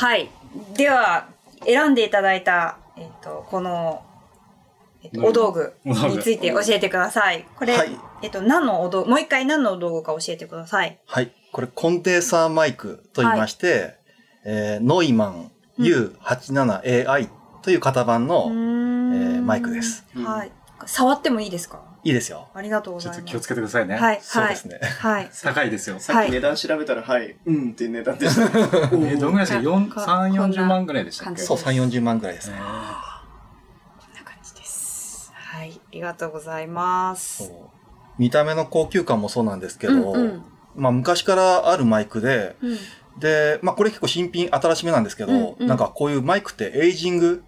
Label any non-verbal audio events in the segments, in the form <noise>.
はい。では、選んでいただいた、えっ、と、この、えっと、お道具について教えてください。これ、はいえっと、何のお道具、もう一回何のお道具か教えてください。はい。これ、コンデンサーマイクと言いまして、えーノイマン U87AI という型番の、うーえんーマイクです。はい。触ってもいいですか？いいですよ。ありがとうごちょざいます。っと気をつけてくださいね。はい。そうですね。はい。はい。高いですよ。さっき値段調べたら、はい、うんっていう値段でした。<laughs> えどんぐらいですか？はい ?4、こ3、こんな40万ぐらいでしたっけ？そう、3、40万ぐらいですね。こんな感じです。はい。ありがとうございます。見た目の高級感もそうなんですけど、まあ昔からあるマイクで、うん。で、まあこれ結構新品、新しめなんですけど、うんうんなんかこういうマイクってエイジング、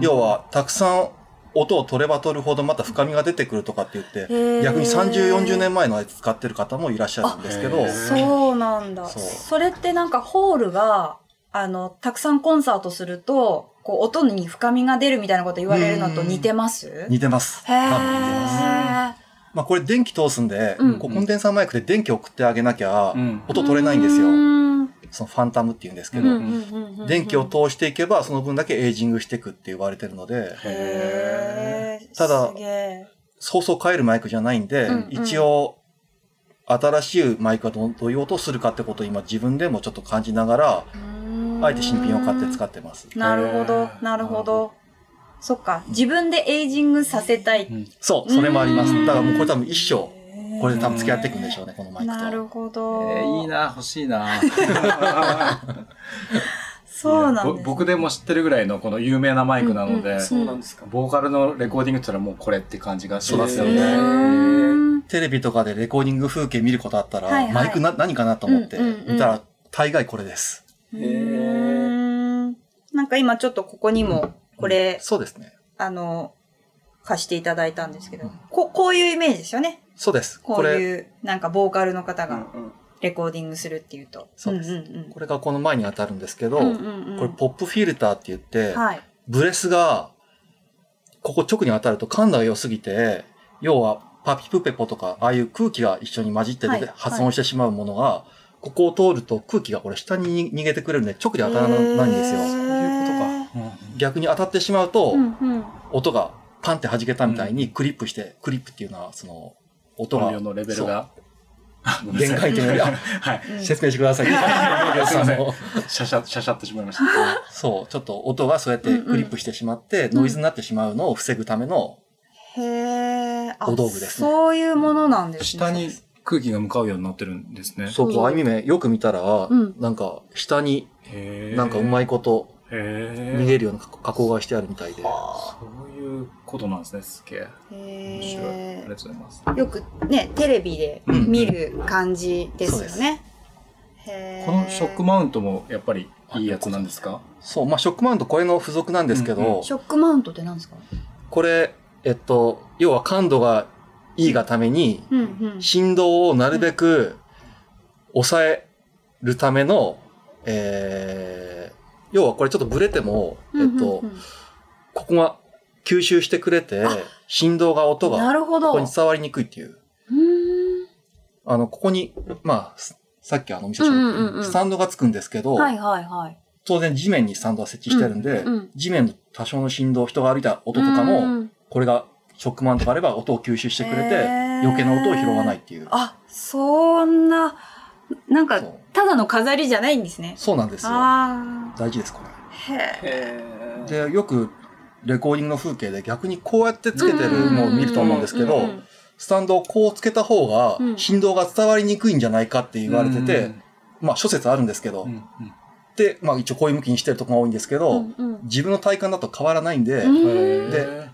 要はたくさん音を取れば取るほどまた深みが出てくるとかって言って、逆に30、40年前のやつ使ってる方もいらっしゃるんですけどそう。なんだ。それってなんかホールが、あの、たくさんコンサートすると、こう、音に深みが出るみたいなこと言われるのと似てます？似てます。へー。ます。まあこれ電気通すんで、うん。こうコンデンサーマイクで電気を送ってあげなきゃうん。音取れないんですよ。うんそのファンタムって言うんですけど、電気を通していけばその分だけエイジングしていくって言われてるので、ただそうそう変えるマイクじゃないんで、うんうん一応、新しいマイクがどどういう音をするかってことを今自分でもちょっと感じながら、あえて新品を買って使ってます。なるほどなるほど。そっか。自分でエイジングさせたい。うんそう、それもあります。うんだからもうこれ多分一生、これで多分付き合っていくんでしょうね、このマイクと。なるほど。えーいいな、欲しいな。<laughs> そうなんです、ぼ僕でも知ってるぐらいのこの有名なマイクなので、うんそうなんですか。ボーカルのレコーディングって言ったらもうこれって感じがしますよそうですよね。うんテレビとかでレコーディング風景見ることあったら、はいはいマイクな何かなと思ってうんうんうん見たら、大概これです。うーんなんか今ちょっとここにも、これ、そうですね。あの、貸していただいたんですけど、うんここういうイメージですよね。そうです。こういう、なんかボーカルの方がレコーディングするっていうと。そうですんうんうんこれがこの前に当たるんですけど、うんうんうんこれポップフィルターって言って、はい。ブレスが、ここ直に当たると感度が良すぎて、要はパピプペポとか、ああいう空気が一緒に混じってて発音してしまうものが、ここを通ると空気がこれ下に逃げてくれるんで、直で当たらないんですよ。そういうことか。逆に当たってしまうと、うんうん音がパンって弾けたみたいにクリップして、クリップっていうのは、その、音が音量、のレベルが。限界点より、あ、<laughs> はい。うん説明してください。<laughs> すいませんあのシャシャ、シャシャってしまいました。そう、ちょっと音がそうやってクリップしてしまって、ノイズになってしまうのを防ぐための、へえ。あお道具ですねそういうものなんですね。下に空気が向かうようになってるんですね。そう、こう、あいみ目よく見たら、うんなんか、下になんかうまいことへ逃げるような加工がしてあるみたいで。そういうことなんですね。すげえ。面白い。ありへがとうございます。ーよくね、テレビで見る感じですよね。へーこのショックマウントもやっぱりいいやつなんですか？そう、まあ、ショックマウントこれの付属なんですけど、うんうんショックマウントって何ですか？これ、えっと、要は感度がいいがために、うんうん。振動をなるべく抑えるための、えー、要はこれちょっとブレても、えっとここが吸収してくれて、振動が音がるほど。ここに伝わりにくいっていう。あの、ここに、まあ、すさっきあの、見せちゃっうんうんうんうんスタンドがつくんですけど、はいはいはい。当然地面にスタンドは設置してるんで、うんうん地面の多少の振動、人が歩いた音とかうも、んこれがショックマウントがあれば音を吸収してくれて、余計な音を拾わないっていう。あ、そんな、なんかただの飾りじゃないんですね。そうなんですよ。あ大事です、こあ。へえ。れ。で、よくレコーディングの風景で逆にこうやってつけてるのを見ると思うんですけどスタンドをこうつけた方がうん振動が伝わりにくいんじゃないかって言われてて、まあ諸説あるんですけど、うんうんで、まあ一応こういう向きにしてるとこが多いんですけど、うんうん自分の体感だと変わらないんで、でー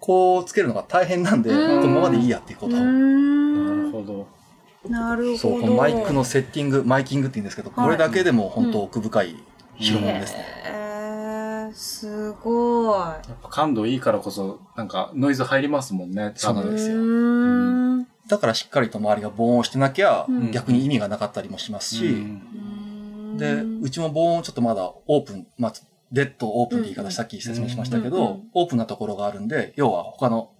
こうつけるのが大変なんで、うんこのままでいいやっていうことなるんほど。なるほど。マイクのセッティング、マイキングって言うんですけど、これだけでも本当奥深い代物ですね。へーすごい。やっぱ感度いいからこそ、なんかノイズ入りますもんね。うそうなんですよだからしっかりと周りが防音してなきゃ、うん逆に意味がなかったりもしますし、うんで、うちも防音ちょっとまだオープン、まあ、デッドオープンって言い方さっき説明しましたけど、オープンなところがあるんで、要は他の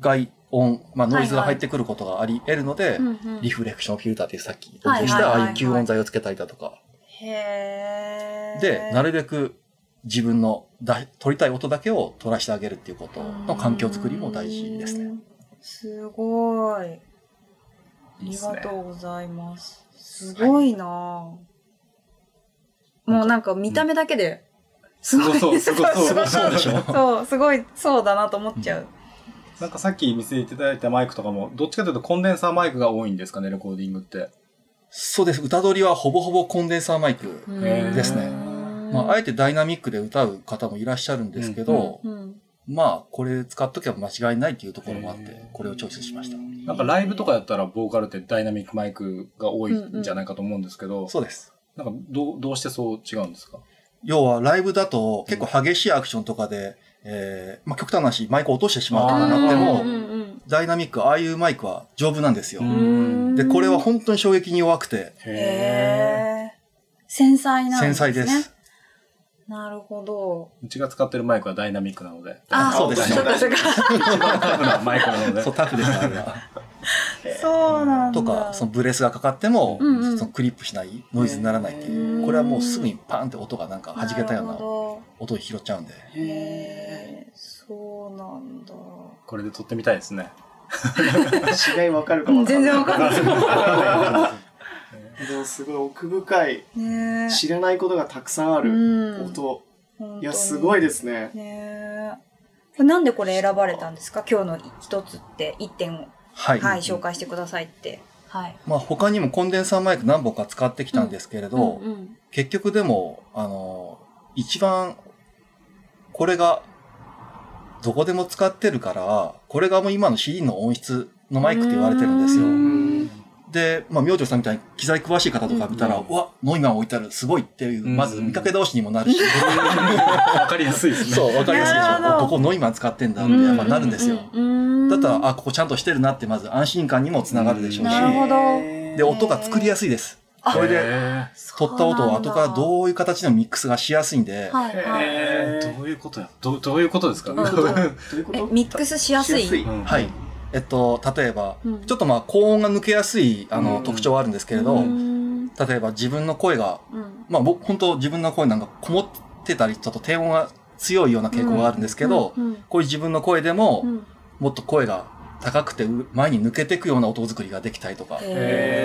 外音、まあノイズが入ってくることがあり得るので、うんうん。リフレクションフィルターっていうさっきお見せした、ああいう吸音材をつけたりだとか、へー。で、なるべく自分のだ取りたい音だけを取らせてあげるっていうことの環境づくりも大事ですね。。すごい。あいいりがとうございます。すごいな。ぁもうなんか見た目だけで、すごい、すごそうすごそうすごい、そうだなと思っちゃう。なんかさっき見せていただいたマイクとかも、どっちかというとコンデンサーマイクが多いんですかね、レコーディングって。そうです。歌取りはほぼほぼコンデンサーマイク。ですねまあ、あえてダイナミックで歌う方もいらっしゃるんですけど、うんまあ、これ使っとけば間違いないっていうところもあってこれをチョイスしました。なんかライブとかやったらボーカルってダイナミックマイクが多いんじゃないかと思うんですけど、そうです。なんかどう、どうしてそう違うんですか？要は、ライブだと結構激しいアクションとかで、えーまあ、極端な話、マイクを落としてしまうとかなってうんもう、んダイナミック、ああいうマイクは丈夫なんですよで、これは本当に衝撃に弱くて、へー繊細なんですね。繊細です。なるほど。うちが使ってるマイクはダイナミックなので。あそうですねそうかそうか。一 <laughs> 番タフなマイクなので。そう、タフです、あれは。<laughs> そうなんだ。とか、そのブレスがかかっても、うんうんそのクリップしない、ノイズにならないっていうう。んこれはもうすぐにパーンって音がなんか弾けたような音を拾っちゃうんで。どへーそうなんだ。これで撮ってみたいですね。違いわかるかうんも。全然わかんない。でもすごい奥深い、ねえ。知らないことがたくさんあるうん音。いや、すごいですね。ねえ。これなんでこれ選ばれたんですか？今日の一つって、一点を、はい。はい、紹介してくださいって。はい。まあ他にもコンデンサーマイク何本か使ってきたんですけれど、うんうん結局でも、あの、一番、これが、どこでも使ってるから、これがもう今の CD の音質のマイクって言われてるんですうよ。んで、まあ、明星さんみたいに機材詳しい方とか見たら、ううんわ、ノイマン置いてある、すごいっていう、うんまず見かけ倒しにもなるし、<laughs> わかりやすいですね。そう、わかりやすいでしょ。ここノイマン使ってんだってやっぱなるんですよ。うん。だったら、あ、ここちゃんとしてるなって、まず安心感にもつながるでしょうし、なるほど。で、音が作りやすいです。これで、へ取った音を後からうどういう形のミックスがしやすいんで、ーはい。どういうことやどどういうことですか？ミックスしやすい？しやすい。うんはい。えっと、例えば、うん。ちょっとまあ高音が抜けやすいあの、うん。特徴はあるんですけれど、うん。例えば自分の声が、うん。まあ僕本当自分の声なんかこもってたり、ちょっと低音が強いような傾向があるんですけど、うん。こういう自分の声でも、うん。もっと声が高くてう前に抜けていくような音作りができたりとか、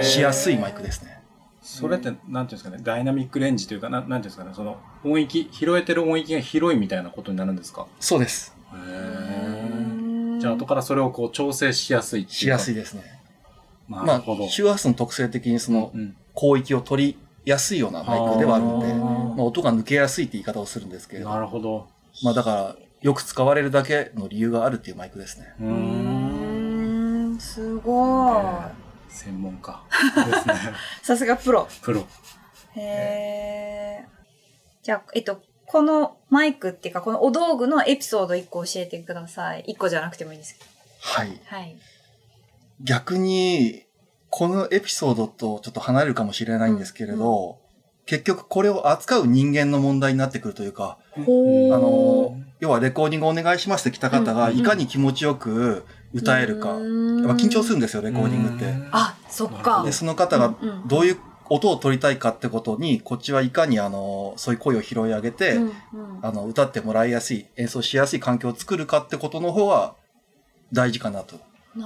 しやすいマイクですね。それって、なんていうんですかね、ダイナミックレンジというか、ななんていうんですかね、その音域、拾えてる音域が広いみたいなことになるんですか？そうです。へーじゃあ、後からそれをこう調整しやすいっていしやすいですね。なまあるほど。、周波数の特性的にそのうん広域を取りやすいようなマイクではあるので、あーまあ、音が抜けやすいって言い方をするんですけれど、なるほど。まあだから、よく使われるだけの理由があるっていうマイクですね。ううん。ーん、すごい。専門家ですね。<laughs> さすがプロ。プロ。へー。じゃあ、えっと、このマイクっていうか、このお道具のエピソード1個教えてください。1個じゃなくてもいいんですけど。はい。はい。逆に、このエピソードとちょっと離れるかもしれないんですけれど、結局これを扱う人間の問題になってくるというか、ほあの、要はレコーディングお願いしますって来た方がうんいかに気持ちよく歌えるか。やっぱ緊張するんですよ、レコーディングって。あ、そっかで、。その方がうんうんどういう音を取りたいかってことに、こっちはいかにあの、そういう声を拾い上げて、うんうんあの、歌ってもらいやすい、演奏しやすい環境を作るかってことの方が大事かなと。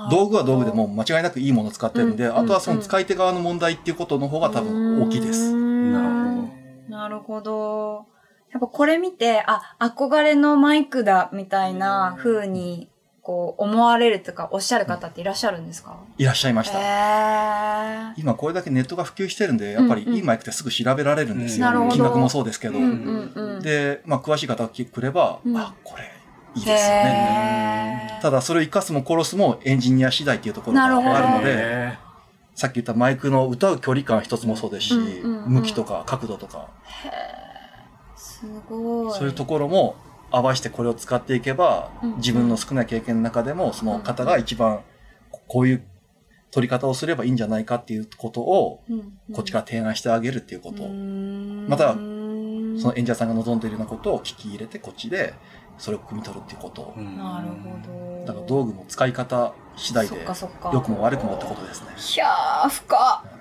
道具は道具でも間違いなくいいものを使ってるんで、うんあとはその使い手側の問題っていうことの方が多分大きいです。なるほど。なるほど。やっぱこれ見て、あ、憧れのマイクだ、みたいな風に、こう、思われるとか、おっしゃる方っていらっしゃるんですか？いらっしゃいました。へ今これだけネットが普及してるんで、やっぱりうんうんいいマイクってすぐ調べられるんですよ。うんなるほど金額もそうですけど。ー。うんうんうん。で、まあ詳しい方が来れば、うんあ、これいいですよね。ただそれを生かすも殺すもエンジニア次第っていうところがあるので、へさっき言ったマイクの歌う距離感一つもそうですし、うんうんうん向きとか角度とか、すごい。そういうところも合わせてこれを使っていけば、うん自分の少ない経験の中でもその方が一番ここういう取り方をすればいいんじゃないかっていうことをこっちから提案してあげるっていうこと、うんまたうんその演者さんが望んでいるようなことを聞き入れてこっちでそれを汲み取るっていうこと、なるほど。だから道具の使い方次第そで。良くも悪くもってことですね。ひゃー、深っ。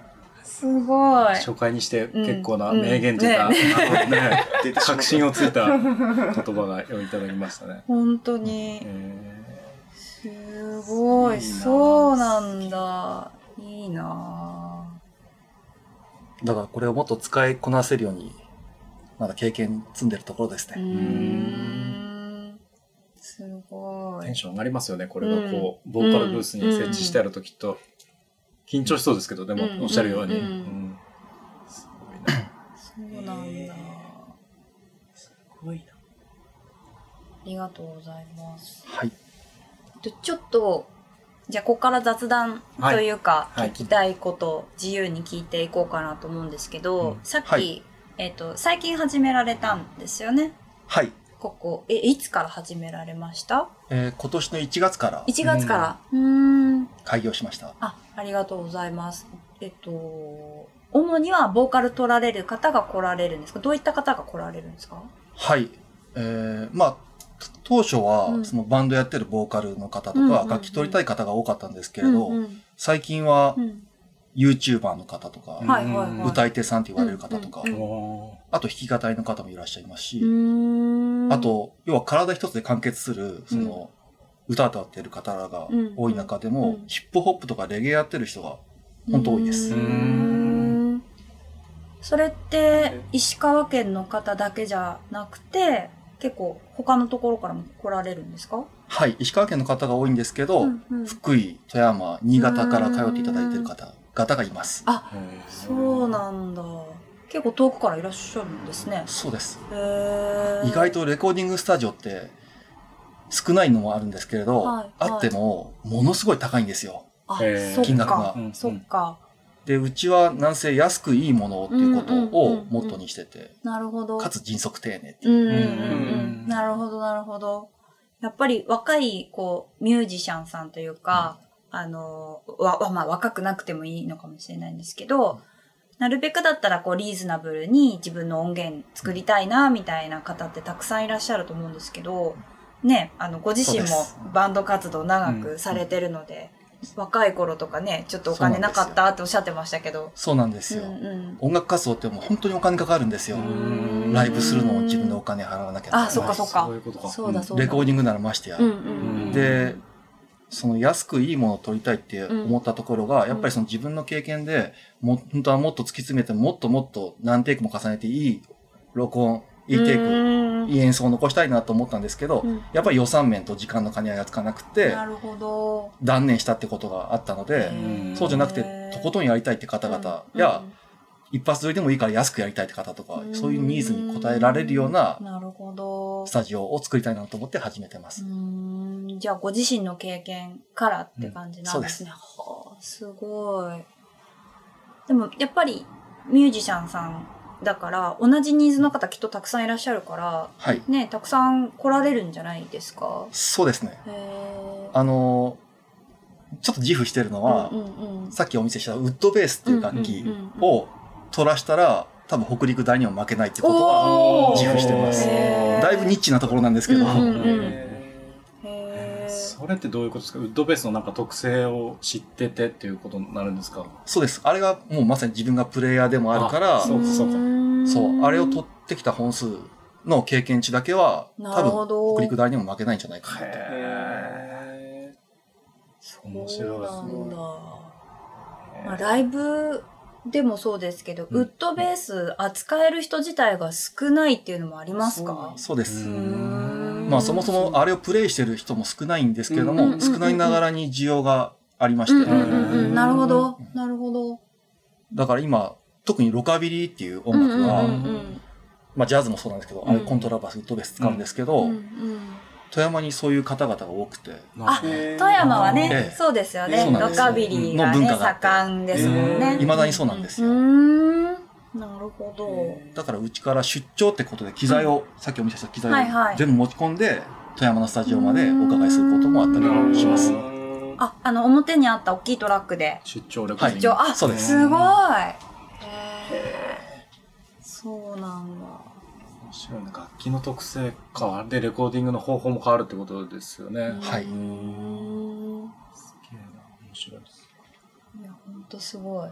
すごい。初回にしてうん結構な名言というか、うんね確信をついた言葉がいただきましたね。本当に。えすごい。そうなんだ。いいなだからこれをもっと使いこなせるように、まだ経験積んでるところですうーね。ん。すごいーテン。ション上がりますよね。これがこう、ボーカルブースに設置してあるときっと、緊張しそうですけど、でもうんおっしゃるように。すごいな。そうなんだ。すごいな。ありがとうございます。はい。でちょっと、じゃあ、ここから雑談というか、はいはい聞きたいこと、自由に聞いていこうかなと思うんですけど、うんさっき、はいえっ、と、最近始められたんですよね？はい。ここ、え、いつから始められました？えー今年の1月から ?1 月から。うーん。開業しました。あ、ありがとうございます。えっと、主にはボーカル取られる方が来られるんですか？どういった方が来られるんですか？はい。えーまあ、当初はうん、そのバンドやってるボーカルの方とか、楽器取りたい方が多かったんですけれど、最近はうん YouTuber の方とか。歌い手さんって言われる方とか、あと弾き語りの方もいらっしゃいますし、あ、と、要は体一つで完結する、その、歌歌ってる方らが多い中でも、うん。ヒップホップとかレゲエやってる人が本当多いです。それって石川県の方だけじゃなくて結構他のところからも来られるんですか？はい、石川県の方が多いんですけど、うんうん。福井、富山、新潟から通っていただいている方々がいます。あそうなんだ結構遠くからいらっしゃるんですね。そうです。意外とレコーディングスタジオって少ないのもあるんですけれど、はいはい。あってもものすごい高いんですよ。金額が。そっか。で、うちはなんせ安くいいものっていうことうんうんうんをうん。モットーにしてて、なるほど。かつ迅速丁寧っていう。うんうんうんううん。んなるほどなるほど。やっぱり若いこうミュージシャンさんというか、あのわわまあ若くなくてもいいのかもしれないんですけど、なるべくだったらこうリーズナブルに自分の音源作りたいなみたいな方ってたくさんいらっしゃると思うんですけどねあのご自身もバンド活動長くされてるので、若い頃とかねちょっとお金なかったっておっしゃってましたけど。そうなんですよ。うんうん。音楽活動ってもう本当にお金かかるんですよ。うん。ライブするのも自分でお金払わなきゃあそっかそっか。そういうことか。そうだそうだ。レコーディングならましてや。うんうんうん。で、その安くいいものを取りたいって思ったところが、やっぱりその自分の経験で、も、本当はもっと突き詰めて、もっともっと何テイクも重ねていい録音、いいテイク、クいい演奏を残したいなと思ったんですけど、うん。やっぱり予算面と時間の兼ね合いがつかなくてな、るほど。断念したってことがあったので、うんそうじゃなくて、とことんやりたいって方々や、一発撮りでもいいから安くやりたいって方とか、そういうニーズに応えられるようななるほど。スタジオを作りたいなと思って始めてます。じゃあご自身の経験からって感じなんですね。はあ、すごい。でもやっぱりミュージシャンさんだから同じニーズの方きっとたくさんいらっしゃるからはい。ねたくさん来られるんじゃないですか？そうですね。あのーちょっと自負してるのは、うんうんうんさっきお見せしたウッドベースっていう楽器うんうんうんを取らしたら、多分北陸大にも負けないってことは自負してます。だいぶニッチなところなんですけど、うんうんうんそれってどういうことですか？ウッドベースのなんか特性を知っててっていうことになるんですか？そうです。あれがもうまさに自分がプレイヤーでもあるから、あそうかそうそう、あれを取ってきた本数の経験値だけは、なるほ多ど。分北陸大にも負けないんじゃないかなと。へ面白いですね。そうなんだ。まあ、ライブでもそうですけど、うん。ウッドベース扱える人自体が少ないっていうのもありますか？そうです。まあそもそもあれをプレイしてる人も少ないんですけれども、少ないながらに需要がありまして。なるほど。なるほど。だから今、特にロカビリーっていう音楽は、まあジャズもそうなんですけど、あれコントラバス、ウッドベース使うんですけど、富山にそういう方々が多くて、あ、富山はねえ、えそうですよね。ロカビリーが盛んですもんね。未だにそうなんですよ。なるほど。だからうちから出張ってことで機材を、さっきお見せした機材を全部持ち込んで、富山のスタジオまでお伺いすることもあったりします。あ、あの、表にあった大きいトラックで。出張レコーディング出張、あ、そうですすごい。そうなんだ。面白いね楽器の特性変わでレコーディングの方法も変わるってことですよね。はいすげえな面白いです。いや、ほんとすごい。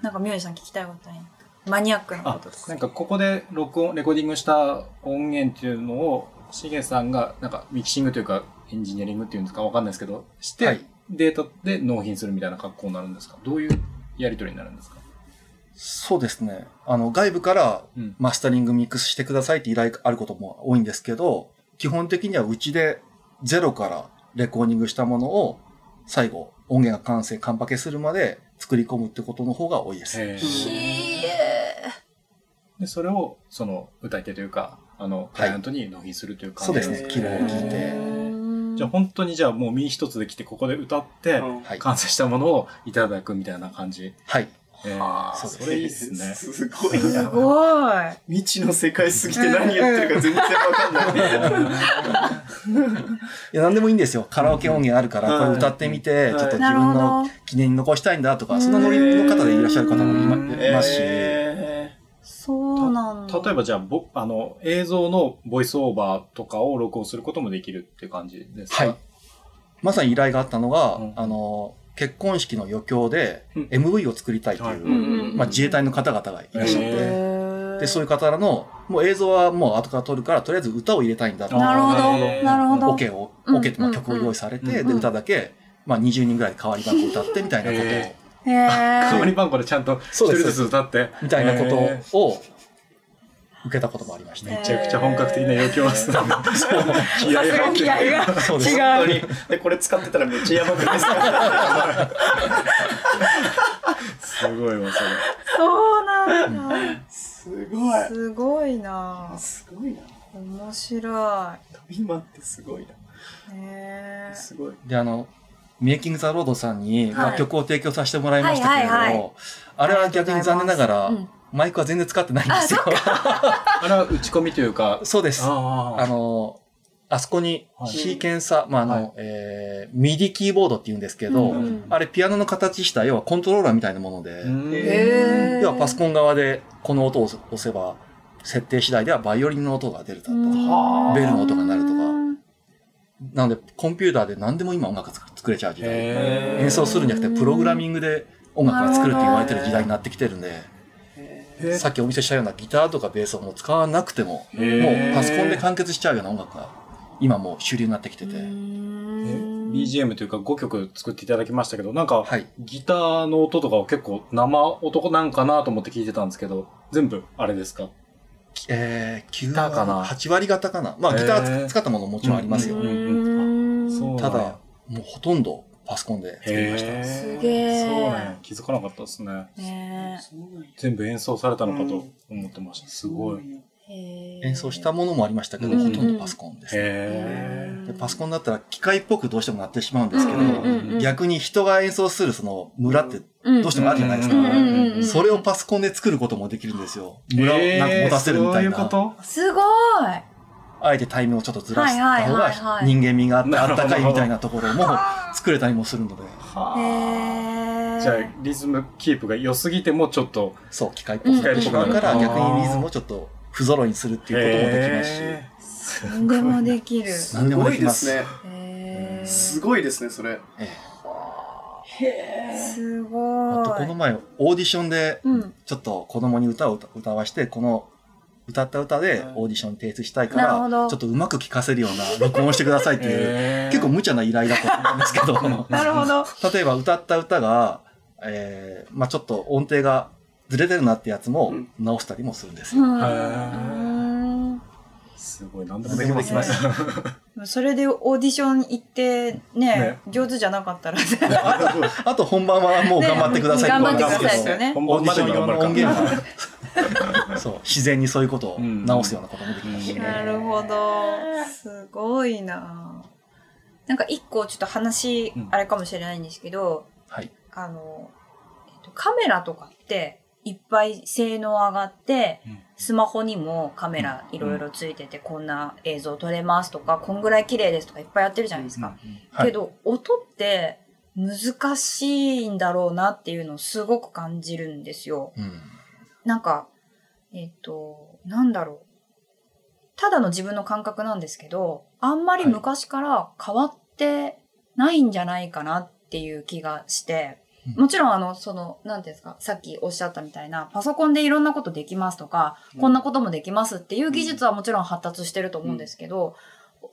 へなんかミュージさん聞きたいことない？マニアックなこあとです。なんかここで録音、レコーディングした音源っていうのを、しげさんが、なんかミキシングというか、エンジニアリングっていうんですかわかんないですけど、して、はい。データで納品するみたいな格好になるんですか？どういうやりとりになるんですか？そうですね。あの、外部からうん。マスタリングミックスしてくださいって依頼あることも多いんですけど、基本的にはうちでゼロからレコーディングしたものを最後音源が完成、完パケするまで作り込むってことの方が多いです。で、それを、その、歌い手というか、あの、クライアントに納品するという感じそうですね。希望を聞いて。ーじゃあ本当にじゃあもう身一つで来てここで歌って。完成したものをいただくみたいな感じ。はい。えー、それいいっすね。すごいすな。ごい。未知の世界すぎて何言ってるか全然わかんない。<laughs> いや、何でもいいんですよ。カラオケ音源あるから、うんこれ歌ってみて、はいちょっと自分のど。記念に残したいんだとか、そのノリの方でいらっしゃる方もいますし、えそうなんだ。例えばじゃあ、ぼ、あの、映像のボイスオーバーとかを録音することもできるって感じですか？はい。まさに依頼があったのが、うんあの、結婚式の余興でうん。MV を作りたいという、はい。うんまあ、自衛隊の方々がいらっしゃって、で、そういう方らの、もう映像はもう後から撮るから、とりあえず歌を入れたいんだと。なるほど。なるほど。オケを、うん。オケってまあ曲を用意されて、うん。で、歌だけ、まあ20人ぐらいで代わり番号歌ってみたいなことを、代わり番号でちゃんと一そうです人ずつ歌って。みたいなことを受けたこともありました。めちゃくちゃ本格的な余興ですね。気合い入って気合が。違う本当に。で、これ使ってたらめっちゃやばくないですか？すごいわ、それ。そうなんだ。すごい。すごいなすごいな。面白今ってすごいな。い。へーすごい。で、あの、メイキング・ザ・ロードさんに、まあはい曲を提供させてもらいましたけれども、はいはいはいあれは逆に残念ながら、うんマイクは全然使ってないんですよ。<laughs> あれは打ち込みというか、そうです。ああの、あそこにはい。シーケンサー、まあ、あの、はい。えー、ミディキーボードって言うんですけど、うん。うんあれピアノの形した、要はコントローラーみたいなもので、要はパソコン側でこの音を押せば、設定次第ではバイオリンの音が出るだとか、うん。ベルの音が鳴るとか。なので、コンピューターで何でも今音楽作作れちゃう時代。演奏するんじゃなくて、プログラミングで音楽が作るって言われてる時代になってきてるんで、さっきお見せしたようなギターとかベースをもう使わなくても、もうパソコンで完結しちゃうような音楽が今もう主流になってきてて、BGM というか5曲作っていただきましたけど、なんか、はい。ギターの音とかを結構生音なんかなと思って聞いてたんですけど、全部あれですか？えー、9ターかな？割、8割方かな。まあ、ギター使ったものももちろんありますよ。ただ、もうほとんどパソコンで作りました。すげーそうね。気づかなかったですね。ね全部演奏されたのかと思ってました。すごい。演奏したものもありましたけど、うんほとんどパソコンです。へでパソコンだったら機械っぽくどうしてもなってしまうんですけど、うんうんうん逆に人が演奏するその村ってうんどうしてもあるじゃないですか。うんうんうんうんそれをパソコンで作ることもできるんですよ。村をえーなんか持たせるみたいな。そういうこと？すごいあえてタイムをちょっとずらした方が人間味があってあったかいみたいなところも作れたりもするので、はへー。じゃあ、リズムキープが良すぎてもちょっと、そう、機械っぽくなってしまうからうん。逆にリズムをちょっと不揃いにするっていうこともできますし、へ何でもできる。何でもできますすごいですね。すごいですね、それ。えすえごい。あとこの前オーディションでうん。ちょっと子供に歌を歌歌わして、この歌った歌でオーディションに提出したいから、ちょっとうまく聴かせるような <laughs> 録音をしてくださいっていう、結構無茶な依頼だと思うんですけど、<laughs> なるほど。<laughs> 例えば歌った歌が、えー、まあちょっと音程がずれてるなってやつもうん。直したりもするんですよ。うん。すごい、何でもできます。ね。それでオーディション行ってねね。上手じゃなかったら。あと本番はもう頑張ってくださいねって言われ頑張ってくださいますけどですよね。本オー番までにディション用の頑張るか音源が、<laughs> そう、自然にそういうことを直すようなこともできますし、うん。なるほど。すごいな。なんか一個ちょっと話うん。あれかもしれないんですけど、はい。あの、えっと、カメラとかっていっぱい性能上がって、うん。スマホにもカメラいろいろついてて、こんな映像撮れますとか、こんぐらい綺麗ですとかいっぱいやってるじゃないですか。はい。けど、音って難しいんだろうなっていうのをすごく感じるんですよ。うん。なんか、えっと、なんだろう。ただの自分の感覚なんですけど、あんまり昔から変わってないんじゃないかなっていう気がして、もちろんあの、その、なんていうんですか、さっきおっしゃったみたいな、パソコンでいろんなことできますとか、こんなこともできますっていう技術はもちろん発達してると思うんですけど、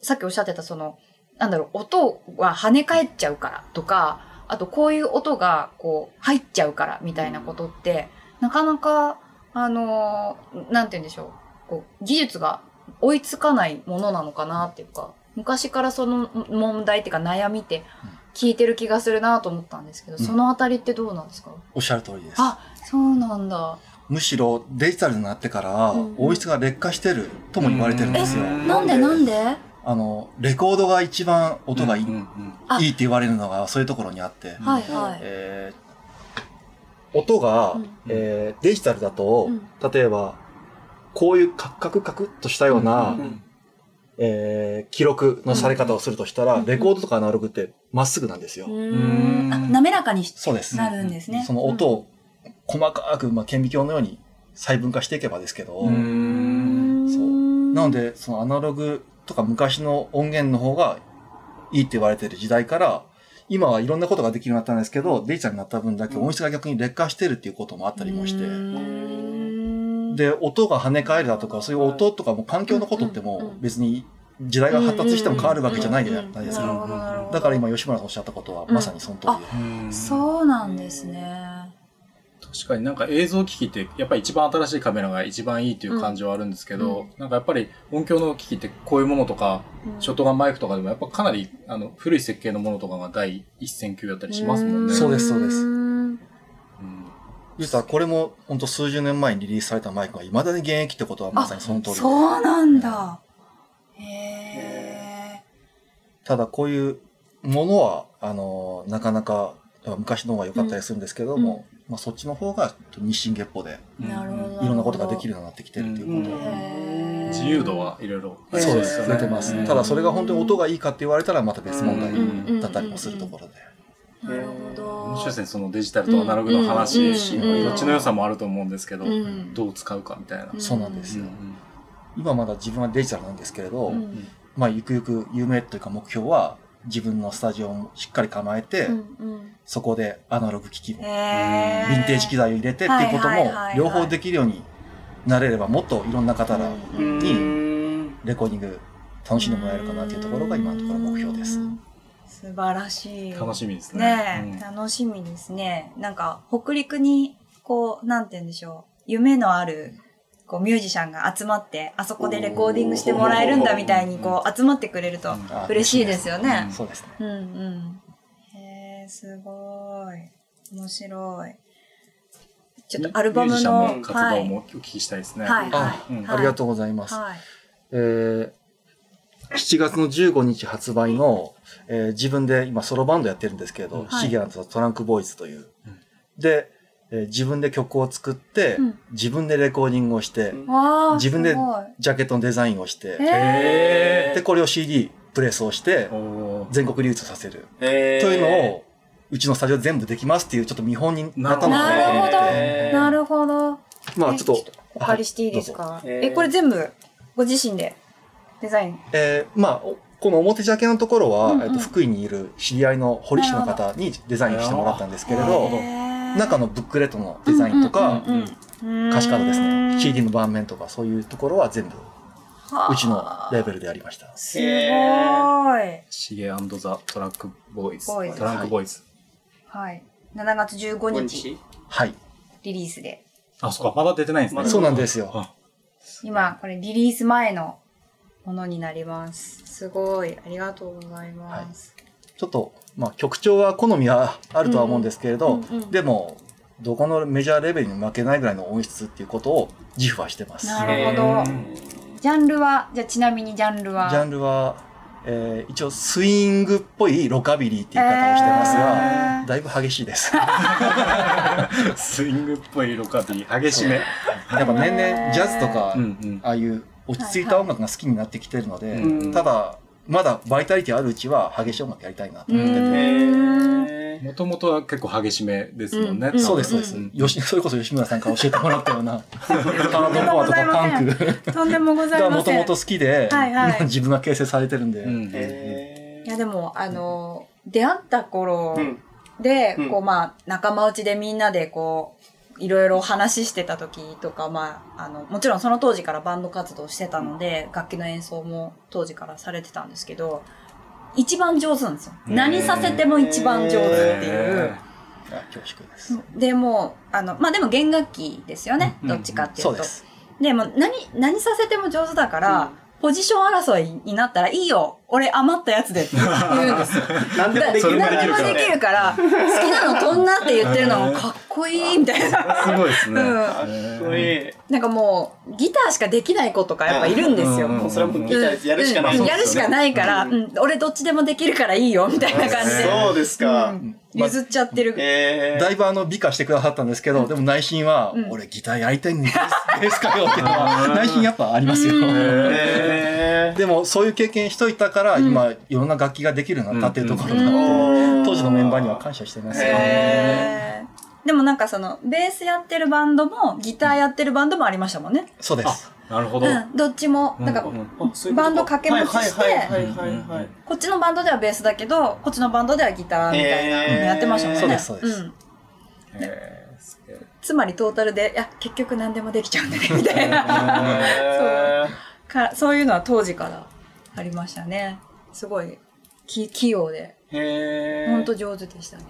さっきおっしゃってたその、なんだろう、音は跳ね返っちゃうからとか、あとこういう音がこう入っちゃうからみたいなことって、なかなか、あのーなんて言うんでしょう、こう、技術が追いつかないものなのかなっていうか、昔からその問題っていうか悩みって聞いてる気がするなと思ったんですけど、うん。そのあたりってどうなんですか？おっしゃる通りです。あ、そうなんだ。むしろデジタルになってからうん。音質が劣化してるとも言われてるんですよ。うんなんでなんで？あの、レコードが一番音がいい,、うんうんあ。いいって言われるのがそういうところにあって、はいはい。えー音が、うんえーデジタルだと、うん例えば、こういうカクカクカクっとしたような、うんえー記録のされ方をするとしたら、うんレコードとかアナログってまっすぐなんですよ。うーん。あ、滑らかにしそうです。なるんですね。その音を細かく、まあ、顕微鏡のように細分化していけばですけど。そうなので、そのアナログとか昔の音源の方がいいって言われてる時代から、今はいろんなことができるようになったんですけど、デジタルになった分だけ音質が逆に劣化してるっていうこともあったりもして、で、で、音が跳ね返るだとか、そういう音とかも環境のことっても別に時代が発達しても変わるわけじゃないじゃないですか。だから今吉村さんおっしゃったことはまさにその通りで。うん。そうなんですね。確かになんか映像機器ってやっぱり一番新しいカメラが一番いいという感じはあるんですけど、うんなんかやっぱり音響の機器ってこういうものとか、ショットガンマイクとかでもやっぱかなりあの古い設計のものとかが第一線級だったりしますもんね。そうですそうですんうん言うたらこれも本当数十年前にリリースされたマイクが未だに現役ってことはまさにその通りで。そうなんだ。へただこういうものは、あの、なかなか昔の方が良かったりするんですけども、まあそっちの方が日進月歩で。いろんなことができるようになってきてるということ。自由度はいろいろ。そうです。増えてます。うん。ただそれが本当に音がいいかって言われたらまた別問題うん。だったりもするところで。なるほど。面白いですね、そのデジタルとアナログの話、どっちの良さもあると思うんですけど、うん。どう使うかみたいな。うん。そうなんですよ。うん。今まだ自分はデジタルなんですけれど、うん。まあゆくゆく夢というか目標は自分のスタジオをしっかり構えて、うんうんそこでアナログ機器も、へーヴィンテージ機材を入れてっていうことも両方できるようになれればもっといろんな方らうんにレコーディング楽しんでもらえるかなっていうところが今のところ目標です。素晴らしい。楽しみですね。ねえ、楽しみですね。なんか、北陸に、こう、なんて言うんでしょう。夢のある、こう、ミュージシャンが集まって、あそこでレコーディングしてもらえるんだみたいに、こう、集まってくれるとあ嬉しいですよね。そうですね。うんうん。へえ、すごい。面白い。ちょっとアルバムミュージシャの、ンの活動もお聞きしたいですね。はい、はい、あはい。うんありがとうございます。はい。えー7月の15日発売の、えー自分で今ソロバンドやってるんですけれど、はいシゲアンとトランクボーイズという。で、えー自分で曲を作って、うん。自分でレコーディングをして、わあ、自分でジャケットのデザインをして、えで、これを CD プレスをして全国流通させる。えというのを、うちのスタジオで全部できますっていうちょっと見本になったのなるほど。かなと思って。えー、なるほど。まあちょっと、お借りしていいですか？ええ、ー。これ全部、ご自身で？デザイン。えーまあ、おこの表ジャケのところは、うんうんえっと、福井にいる知り合いの彫り師の方にデザインしてもらったんですけれなるほど、ど中のブックレットのデザインとか、歌詞カードですね、CD のの盤面とかそういうところは全部、うちのレーベルでやりました。すごい。シゲザ・トラックボーイズ。ボーイズトランクボーイズ。はい。7月15日日はい。リリースで。あ、そっか、まだ出てないんですね。そうなんですよ。あ今、これリリース前のものになります。すごい。ありがとうございます。ちょっと、まあ、曲調は好みはあるとは思うんですけれど、うんうんうんでも、どこのメジャーレベルに負けないぐらいの音質っていうことを自負はしてます。なるほど。ジャンルは、じゃあちなみにジャンルは？ジャンルは、えー一応スイングっぽいロカビリーっていう言い方をしてますが、えーだいぶ激しいです。<laughs> スイングっぽいロカビー、激しめ。<laughs> やっぱ年々ジャズとか、うんうん。ああいう落ち着いた音楽が好きになってきてるので、うんただ、まだバイタリティあるうちは激しい音楽やりたいなと思ってて。えもともとは結構激しめですもんね。うん。うんそうです、そうです、ん。よし。それこそ吉村さんから教えてもらったような、ハードコアとかパンク。とんでもございがません。もともと好きで、はいはい。今自分が形成されてるんで、うんいやでも、あの、出会った頃うんで、うん。こうまあ、仲間内でみんなでこう、いろいろ話してた時とか、まあ、あの、もちろんその当時からバンド活動してたので、楽器の演奏も当時からされてたんですけど、一番上手なんですよ。何させても一番上手っていう。あ恐縮です。で、もう、あの、まあでも弦楽器ですよね。うんどっちかっていうと。そうです。でも、何、何させても上手だから、ポジション争いになったらいいよ。俺余ったやつでって言うんですよ。<laughs> 何でもできる何でもできるから、好きなの飛んなって言ってるのも <laughs> かっこいいみたいな。すごいですね。うんかっこいい。なんかもう、ギターしかできない子とかやっぱいるんですよ。それはもうギターやるしかない。うんやるしかないから、うん、俺どっちでもできるからいいよ、みたいな感じで。そうですか。うん譲っちゃってる。えだいぶあの美化してくださったんですけど、でも内心は、うん。俺ギターやりたいんですですかよっていうのは、<laughs> 内心やっぱありますよ。うん。えでもそういう経験しといたから、うん。今いろんな楽器ができるようになったっていうところがあって、うん。当時のメンバーには感謝してます。よ。へーでもなんかその、ベースやってるバンドも、ギターやってるバンドもありましたもんね。そうです。なるほど。うん、どっちも、なんか、うんバンド掛け持ちしてはいはいはいはいはい。こっちのバンドではベースだけど、こっちのバンドではギターみたいなのやってましたもんね。そうですそうですん。へーすげえつまりトータルで、いや、結局何でもできちゃうんだね、みたいな。<laughs> えかそういうのは当時からありましたね。すごい、き器用で、ーへーほんと上手でしたね。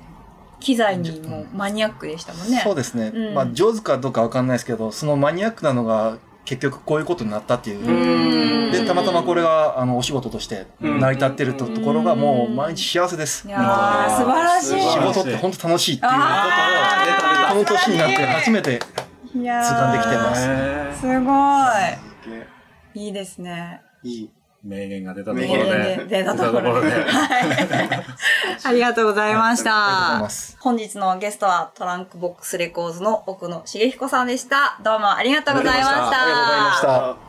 機材にもマニアックでしたもんね。そうですね。うんまあ上手かどうかわかんないですけど、そのマニアックなのが結局こういうことになったっていう。うんで、たまたまこれがあのお仕事として成り立ってるとところがもう毎日幸せです。いやー、素晴らしい。仕事って本当楽しいっていうこあとを、この年になって初めて痛感できてますへすごすい。いいですね。いい。ー名言が出たとこ名ろ名言で。で出たところで。はい。ありがとうございましありがとうございたま。す。本日のゲストはトランクボックスレコーズの奥野茂彦さんでした。どうもありがとうございました。ありがとうございましたあ